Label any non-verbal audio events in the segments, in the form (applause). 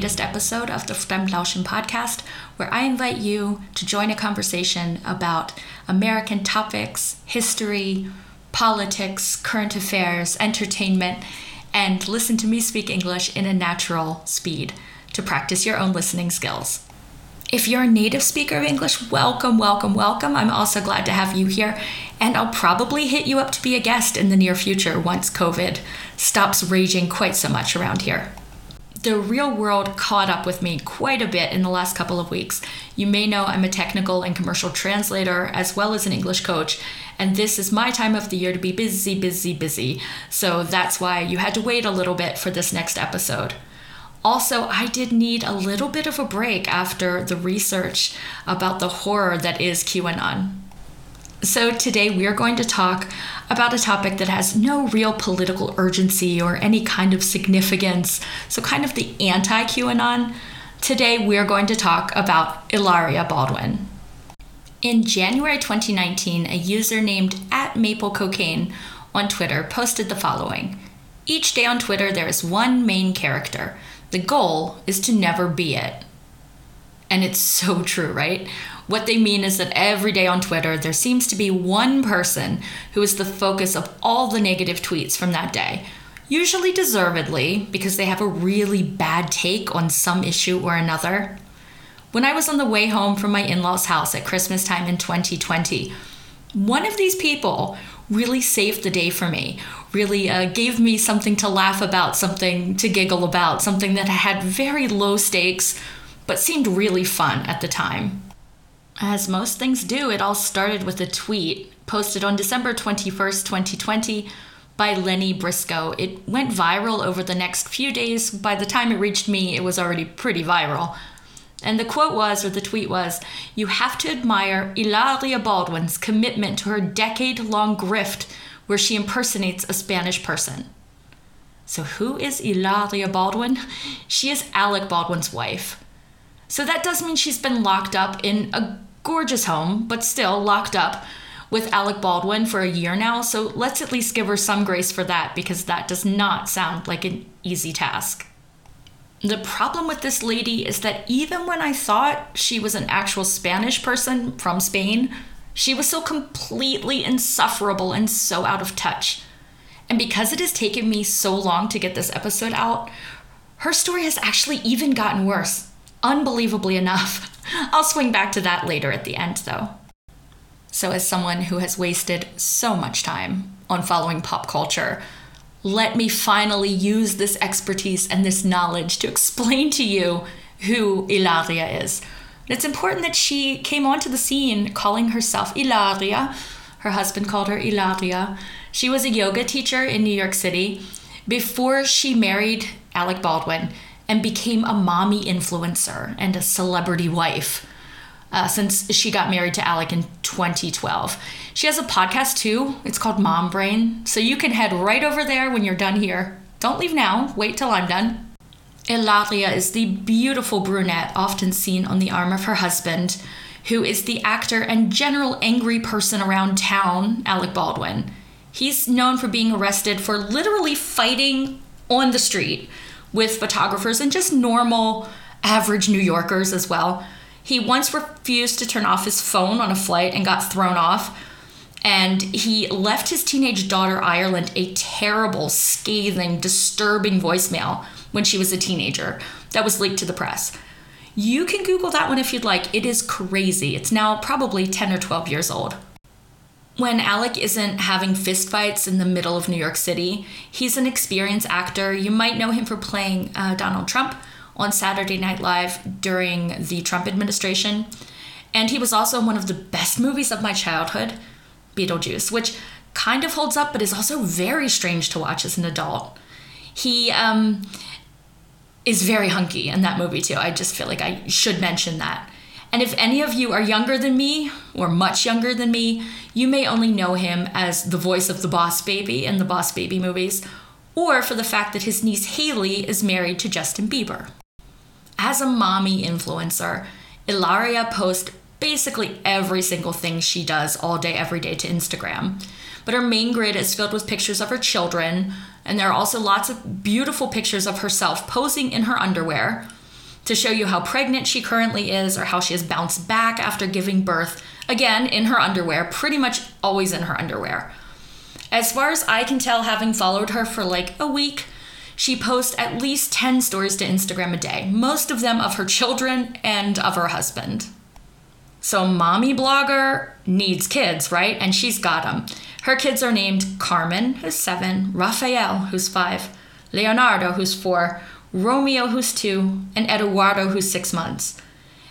latest episode of the Fremdlauschen podcast, where I invite you to join a conversation about American topics, history, politics, current affairs, entertainment, and listen to me speak English in a natural speed to practice your own listening skills. If you're a native speaker of English, welcome, welcome, welcome. I'm also glad to have you here, and I'll probably hit you up to be a guest in the near future once COVID stops raging quite so much around here. The real world caught up with me quite a bit in the last couple of weeks. You may know I'm a technical and commercial translator as well as an English coach, and this is my time of the year to be busy, busy, busy. So that's why you had to wait a little bit for this next episode. Also, I did need a little bit of a break after the research about the horror that is QAnon. So, today we are going to talk about a topic that has no real political urgency or any kind of significance, so, kind of the anti QAnon. Today we are going to talk about Hilaria Baldwin. In January 2019, a user named at Maple Cocaine on Twitter posted the following Each day on Twitter, there is one main character the goal is to never be it. And it's so true, right? What they mean is that every day on Twitter, there seems to be one person who is the focus of all the negative tweets from that day. Usually deservedly, because they have a really bad take on some issue or another. When I was on the way home from my in law's house at Christmas time in 2020, one of these people really saved the day for me, really uh, gave me something to laugh about, something to giggle about, something that had very low stakes but seemed really fun at the time. As most things do, it all started with a tweet posted on December 21st, 2020 by Leni Briscoe. It went viral over the next few days. By the time it reached me, it was already pretty viral. And the quote was, or the tweet was, You have to admire Hilaria Baldwin's commitment to her decade long grift where she impersonates a Spanish person. So, who is Hilaria Baldwin? She is Alec Baldwin's wife. So, that does mean she's been locked up in a gorgeous home, but still locked up with Alec Baldwin for a year now. So, let's at least give her some grace for that because that does not sound like an easy task. The problem with this lady is that even when I thought she was an actual Spanish person from Spain, she was so completely insufferable and so out of touch. And because it has taken me so long to get this episode out, her story has actually even gotten worse. Unbelievably enough. (laughs) (laughs) I'll swing back to that later at the end, though. So, as someone who has wasted so much time on following pop culture, let me finally use this expertise and this knowledge to explain to you who Hilaria is. it's important that she came onto the scene calling herself Hilaria. Her husband called her Hilaria. She was a yoga teacher in New York City before she married Alec Baldwin and became a mommy influencer and a celebrity wife uh, since she got married to Alec in 2012. She has a podcast too. It's called Mom Brain. So you can head right over there when you're done here. Don't leave now, wait till I'm done. Hilaria is the beautiful brunette often seen on the arm of her husband, who is the actor and general angry person around town, Alec Baldwin. He's known for being arrested for literally fighting on the street with photographers and just normal, average New Yorkers as well. He once refused to turn off his phone on a flight and got thrown off. And he left his teenage daughter, Ireland, a terrible, scathing, disturbing voicemail when she was a teenager that was leaked to the press. You can Google that one if you'd like. It is crazy. It's now probably 10 or 12 years old. When Alec isn't having fistfights in the middle of New York City, he's an experienced actor. You might know him for playing uh, Donald Trump on Saturday Night Live during the Trump administration. And he was also in one of the best movies of my childhood, Beetlejuice, which kind of holds up but is also very strange to watch as an adult. He um, is very hunky in that movie too. I just feel like I should mention that. And if any of you are younger than me, or much younger than me, you may only know him as the voice of the Boss Baby in the Boss Baby movies, or for the fact that his niece Hailey is married to Justin Bieber. As a mommy influencer, Hilaria posts basically every single thing she does all day, every day to Instagram. but her main grid is filled with pictures of her children, and there are also lots of beautiful pictures of herself posing in her underwear to show you how pregnant she currently is or how she has bounced back after giving birth, again in her underwear, pretty much always in her underwear. As far as I can tell, having followed her for like a week, she posts at least 10 stories to Instagram a day, most of them of her children and of her husband. So, mommy blogger needs kids, right? And she's got them. Her kids are named Carmen, who's seven, Rafael, who's five, Leonardo, who's four, Romeo, who's two, and Eduardo, who's six months.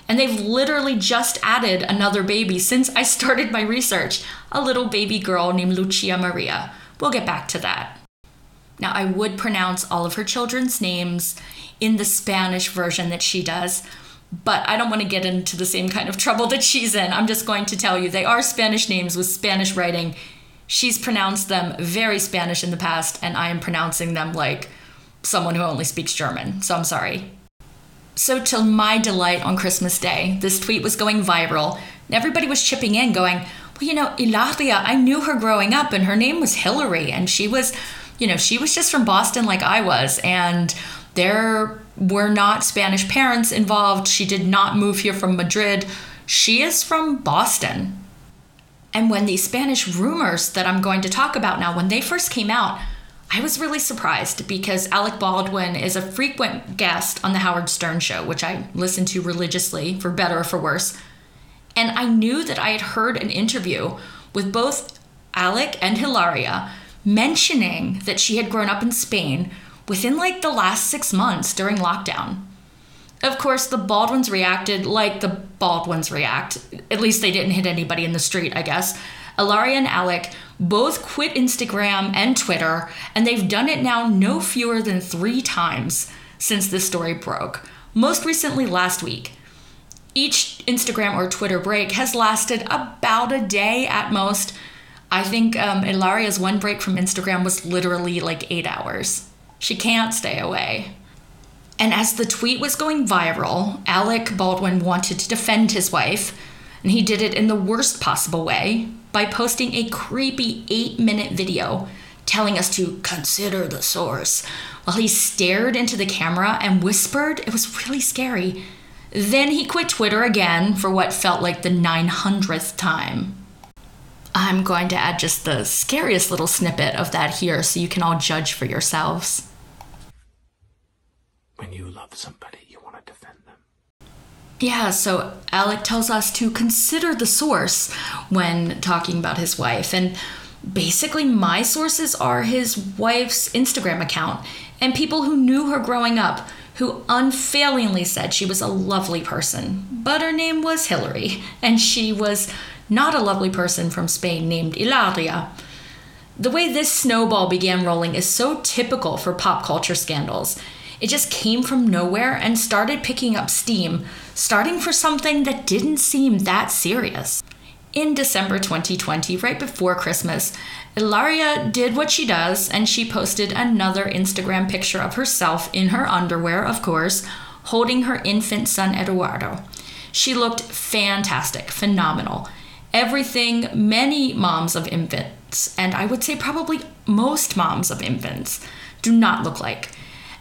And they've literally just added another baby since I started my research a little baby girl named Lucia Maria. We'll get back to that. Now, I would pronounce all of her children's names in the Spanish version that she does, but I don't want to get into the same kind of trouble that she's in. I'm just going to tell you they are Spanish names with Spanish writing. She's pronounced them very Spanish in the past, and I am pronouncing them like someone who only speaks German, so I'm sorry. So, to my delight on Christmas Day, this tweet was going viral, and everybody was chipping in, going, Well, you know, Hilaria, I knew her growing up, and her name was Hillary, and she was, you know, she was just from Boston like I was, and there were not Spanish parents involved. She did not move here from Madrid. She is from Boston. And when these Spanish rumors that I'm going to talk about now, when they first came out, I was really surprised because Alec Baldwin is a frequent guest on the Howard Stern show, which I listen to religiously, for better or for worse. And I knew that I had heard an interview with both Alec and Hilaria mentioning that she had grown up in Spain within like the last six months during lockdown. Of course, the Baldwins reacted like the Baldwins react. At least they didn't hit anybody in the street, I guess. Hilaria and Alec both quit Instagram and Twitter, and they've done it now no fewer than three times since this story broke. Most recently, last week. Each Instagram or Twitter break has lasted about a day at most. I think um, Hilaria's one break from Instagram was literally like eight hours. She can't stay away. And as the tweet was going viral, Alec Baldwin wanted to defend his wife, and he did it in the worst possible way by posting a creepy eight minute video telling us to consider the source while he stared into the camera and whispered. It was really scary. Then he quit Twitter again for what felt like the 900th time. I'm going to add just the scariest little snippet of that here so you can all judge for yourselves. When you love somebody, you want to defend them. Yeah, so Alec tells us to consider the source when talking about his wife. And basically, my sources are his wife's Instagram account and people who knew her growing up who unfailingly said she was a lovely person. But her name was Hillary, and she was not a lovely person from Spain named Hilaria. The way this snowball began rolling is so typical for pop culture scandals. It just came from nowhere and started picking up steam, starting for something that didn't seem that serious. In December 2020, right before Christmas, Hilaria did what she does and she posted another Instagram picture of herself in her underwear, of course, holding her infant son Eduardo. She looked fantastic, phenomenal. Everything many moms of infants, and I would say probably most moms of infants, do not look like.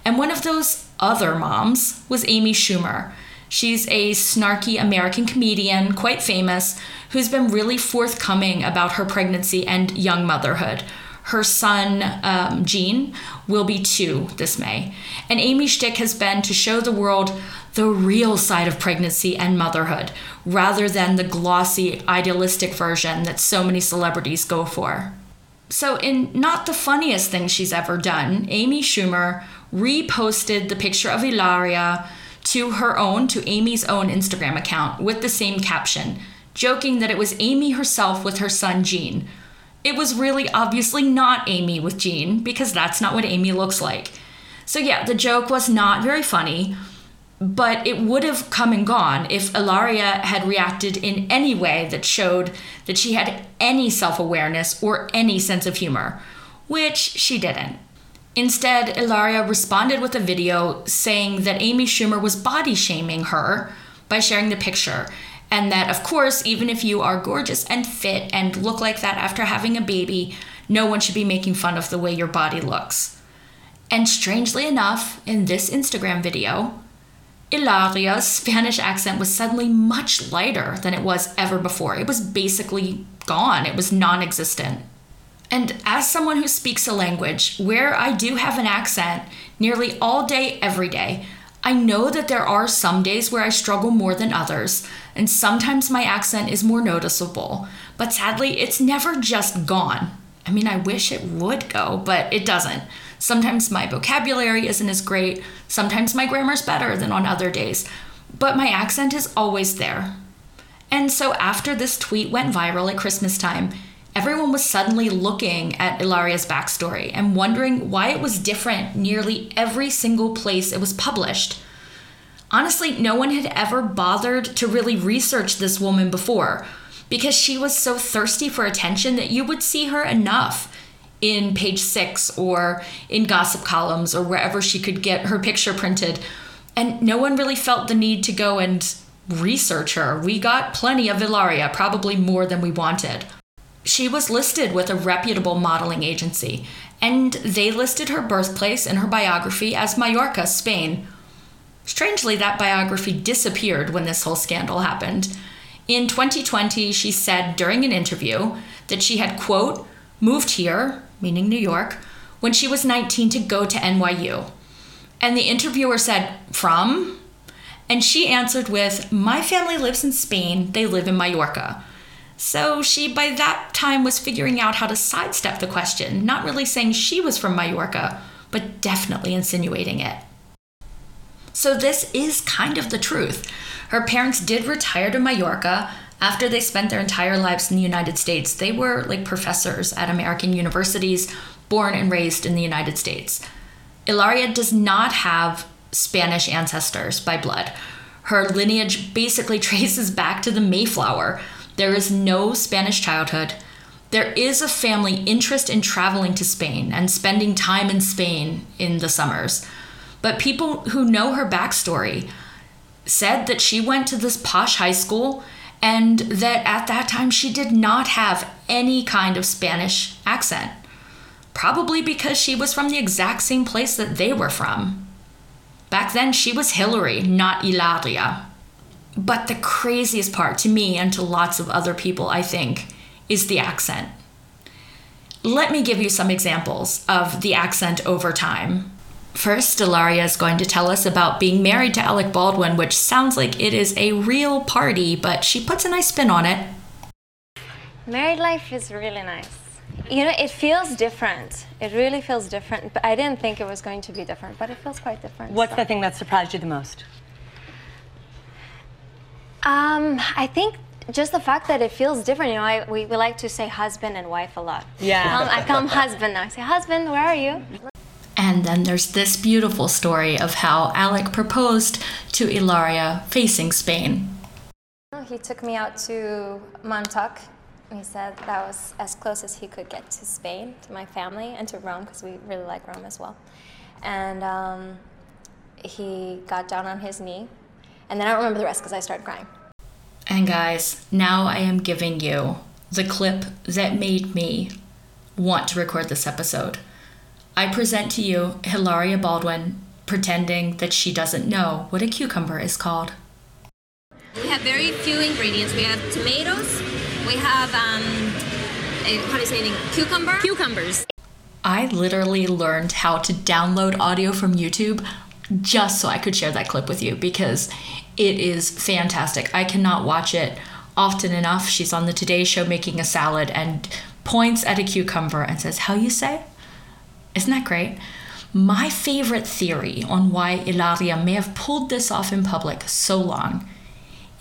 And one of those other moms was Amy Schumer. She's a snarky American comedian, quite famous, who's been really forthcoming about her pregnancy and young motherhood. Her son, um, Gene, will be two this May. And Amy's shtick has been to show the world the real side of pregnancy and motherhood, rather than the glossy, idealistic version that so many celebrities go for. So, in not the funniest thing she's ever done, Amy Schumer reposted the picture of Hilaria to her own, to Amy's own Instagram account with the same caption, joking that it was Amy herself with her son Gene. It was really obviously not Amy with Gene, because that's not what Amy looks like. So, yeah, the joke was not very funny, but it would have come and gone if Hilaria had reacted in any way that showed that she had any self awareness or any sense of humor, which she didn't. Instead, Hilaria responded with a video saying that Amy Schumer was body shaming her by sharing the picture And that, of course, even if you are gorgeous and fit and look like that after having a baby, no one should be making fun of the way your body looks. And strangely enough, in this Instagram video, Hilaria's Spanish accent was suddenly much lighter than it was ever before. It was basically gone, it was non existent. And as someone who speaks a language where I do have an accent nearly all day, every day, I know that there are some days where I struggle more than others, and sometimes my accent is more noticeable. But sadly, it's never just gone. I mean, I wish it would go, but it doesn't. Sometimes my vocabulary isn't as great, sometimes my grammar's better than on other days, but my accent is always there. And so after this tweet went viral at Christmas time, everyone was suddenly looking at Hilaria's backstory and wondering why it was different nearly every single place it was published. Honestly, no one had ever bothered to really research this woman before because she was so thirsty for attention that you would see her enough in page six or in gossip columns or wherever she could get her picture printed. And no one really felt the need to go and research her. We got plenty of Hilaria, probably more than we wanted. She was listed with a reputable modeling agency, and they listed her birthplace in her biography as Mallorca, Spain. Strangely, that biography disappeared when this whole scandal happened. In 2020, she said during an interview that she had, quote, moved here, meaning New York, when she was 19 to go to NYU. And the interviewer said, From? And she answered with, My family lives in Spain, they live in Mallorca. So she, by that time, was figuring out how to sidestep the question, not really saying she was from Mallorca, but definitely insinuating it. So this is kind of the truth. Her parents did retire to Mallorca, after they spent their entire lives in the United States, they were like professors at American universities, born and raised in the United States. Hilaria does not have Spanish ancestors by blood. Her lineage basically (laughs) traces back to the Mayflower. There is no Spanish childhood. There is a family interest in traveling to Spain and spending time in Spain in the summers. But people who know her backstory said that she went to this posh high school and that at that time she did not have any kind of Spanish accent. Probably because she was from the exact same place that they were from. Back then, she was Hillary, not Hilaria. But the craziest part to me and to lots of other people, I think, is the accent. Let me give you some examples of the accent over time. First, Hilaria is going to tell us about being married to Alec Baldwin, which sounds like it is a real party, but she puts a nice spin on it. Married life is really nice. You know, it feels different. It really feels different. But I didn't think it was going to be different, but it feels quite different. What's so. the thing that surprised you the most? Um, I think just the fact that it feels different. You know, I, we, we like to say husband and wife a lot. Yeah. Um, I come husband now. I say, husband, where are you? And then there's this beautiful story of how Alec proposed to Hilaria facing Spain. He took me out to Montauk. He said that was as close as he could get to Spain, to my family, and to Rome, because we really like Rome as well. And um, he got down on his knee. And then I don't remember the rest because I started crying. And guys, now I am giving you the clip that made me want to record this episode. I present to you Hilaria Baldwin pretending that she doesn't know what a cucumber is called. We have very few ingredients. We have tomatoes. We have um, a, how do you say it? Cucumber. Cucumbers. I literally learned how to download audio from YouTube just so I could share that clip with you because it is fantastic. I cannot watch it often enough. She's on the Today Show making a salad and points at a cucumber and says, How you say? Isn't that great? My favorite theory on why Hilaria may have pulled this off in public so long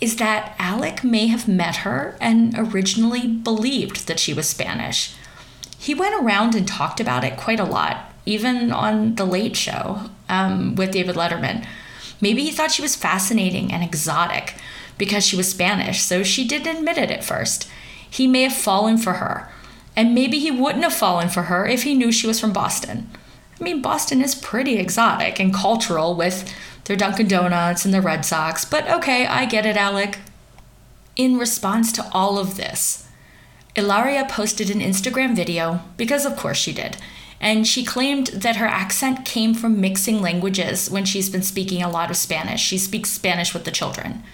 is that Alec may have met her and originally believed that she was Spanish. He went around and talked about it quite a lot, even on The Late Show um, with David Letterman. Maybe he thought she was fascinating and exotic because she was Spanish, so she didn't admit it at first. He may have fallen for her, and maybe he wouldn't have fallen for her if he knew she was from Boston. I mean, Boston is pretty exotic and cultural with their Dunkin' Donuts and the Red Sox, but okay, I get it, Alec. in response to all of this, Hilaria posted an Instagram video, because of course she did, and she claimed that her accent came from mixing languages when she's been speaking a lot of Spanish. She speaks Spanish with the children.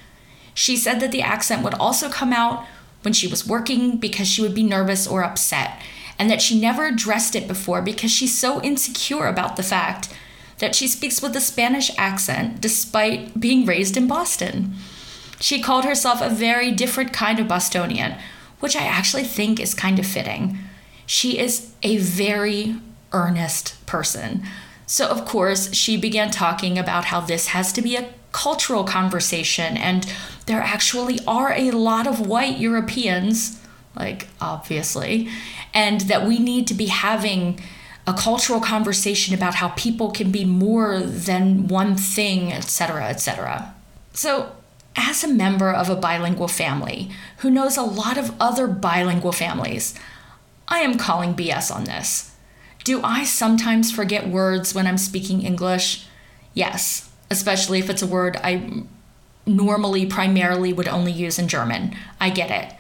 She said that the accent would also come out when she was working because she would be nervous or upset, and that she never addressed it before because she's so insecure about the fact that she speaks with a Spanish accent despite being raised in Boston. She called herself a very different kind of Bostonian, which I actually think is kind of fitting. She is a very earnest person. So, of course, she began talking about how this has to be a cultural conversation, and there actually are a lot of white Europeans, like, obviously, and that we need to be having a cultural conversation about how people can be more than one thing, etc., etc. So, as a member of a bilingual family who knows a lot of other bilingual families, I am calling BS on this. Do I sometimes forget words when I'm speaking English? Yes, especially if it's a word I normally primarily would only use in German. I get it.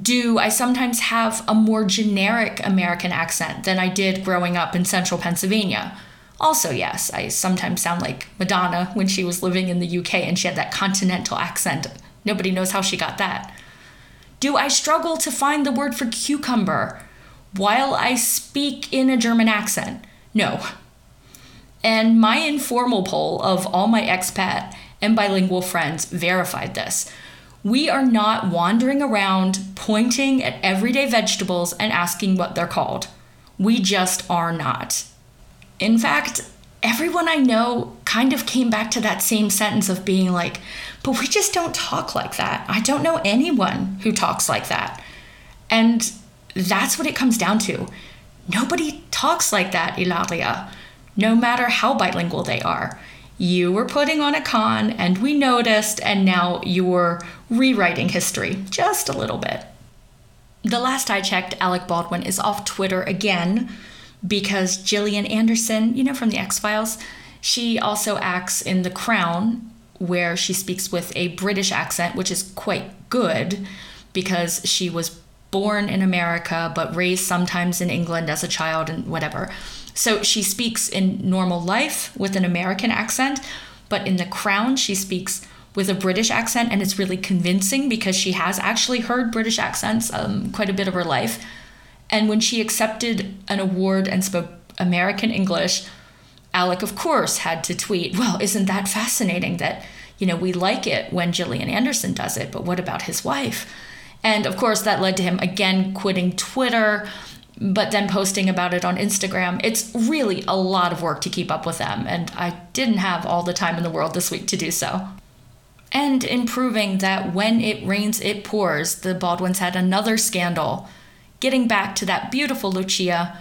Do I sometimes have a more generic American accent than I did growing up in central Pennsylvania? Also, yes, I sometimes sound like Madonna when she was living in the UK and she had that continental accent. Nobody knows how she got that. Do I struggle to find the word for cucumber while I speak in a German accent? No. And my informal poll of all my expat and bilingual friends verified this. We are not wandering around pointing at everyday vegetables and asking what they're called. We just are not. In fact, everyone I know kind of came back to that same sentence of being like, but we just don't talk like that. I don't know anyone who talks like that. And that's what it comes down to. Nobody talks like that, Hilaria, no matter how bilingual they are. You were putting on a con, and we noticed, and now you're rewriting history just a little bit. The last I checked, Alec Baldwin is off Twitter again because Gillian Anderson, you know, from The X Files, she also acts in The Crown, where she speaks with a British accent, which is quite good because she was born in America but raised sometimes in England as a child and whatever. So she speaks in normal life with an American accent, but in The Crown, she speaks with a British accent, and it's really convincing because she has actually heard British accents um, quite a bit of her life. And when she accepted an award and spoke American English, Alec, of course, had to tweet, Well, isn't that fascinating that, you know, we like it when Gillian Anderson does it, but what about his wife? And of course, that led to him again quitting Twitter, but then posting about it on Instagram. It's really a lot of work to keep up with them, and I didn't have all the time in the world this week to do so. And in proving that when it rains, it pours, the Baldwins had another scandal. Getting back to that beautiful Lucia,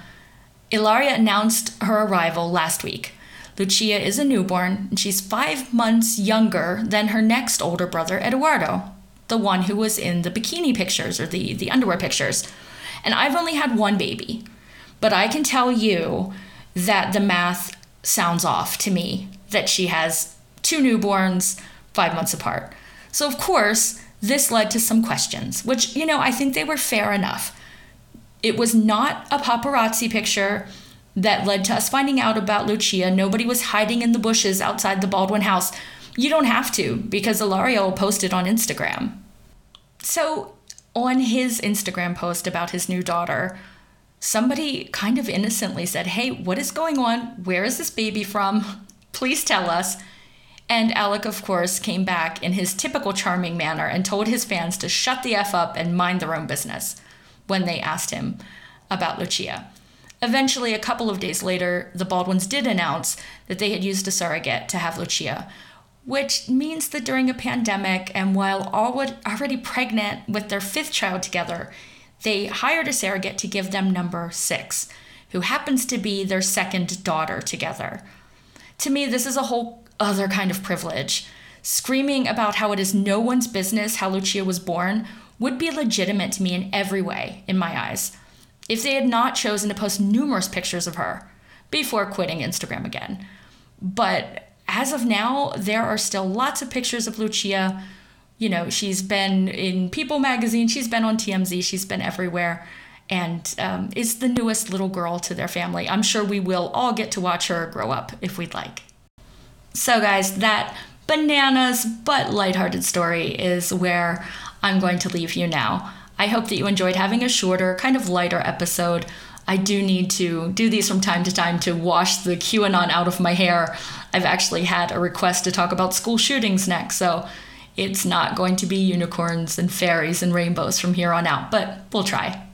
Hilaria announced her arrival last week. Lucia is a newborn, and she's five months younger than her next older brother, Eduardo the one who was in the bikini pictures or the, the underwear pictures. And I've only had one baby, but I can tell you that the math sounds off to me that she has two newborns five months apart. So, of course, this led to some questions, which, you know, I think they were fair enough. It was not a paparazzi picture that led to us finding out about Lucia. Nobody was hiding in the bushes outside the Baldwin house you don't have to because Hilaria will post it on Instagram. So, on his Instagram post about his new daughter, somebody kind of innocently said, Hey, what is going on? Where is this baby from? (laughs) Please tell us. And Alec, of course, came back in his typical charming manner and told his fans to shut the F up and mind their own business when they asked him about Lucia. Eventually, a couple of days later, the Baldwins did announce that they had used a surrogate to have Lucia, which means that during a pandemic and while all already pregnant with their fifth child together, they hired a surrogate to give them number six, who happens to be their second daughter together. To me, this is a whole other kind of privilege. Screaming about how it is no one's business how Lucia was born would be legitimate to me in every way, in my eyes, if they had not chosen to post numerous pictures of her before quitting Instagram again. But as of now, there are still lots of pictures of Lucia you know, she's been in People magazine, she's been on TMZ, she's been everywhere, and um, is the newest little girl to their family. I'm sure we will all get to watch her grow up if we'd like. So, guys, that bananas but lighthearted story is where I'm going to leave you now. I hope that you enjoyed having a shorter, kind of lighter episode. I do need to do these from time to time to wash the QAnon out of my hair. I've actually had a request to talk about school shootings next, so it's not going to be unicorns and fairies and rainbows from here on out, but we'll try.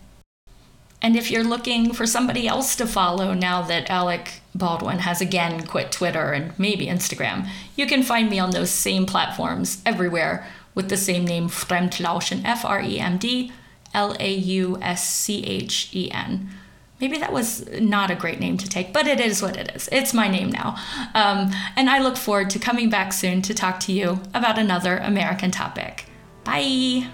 And if you're looking for somebody else to follow now that Alec Baldwin has again quit Twitter and maybe Instagram, you can find me on those same platforms everywhere with the same name Fremdlauschen, F R E M D L A U S C H E N. Maybe that was not a great name to take, but it is what it is. It's my name now. Um, and I look forward to coming back soon to talk to you about another American topic. Bye.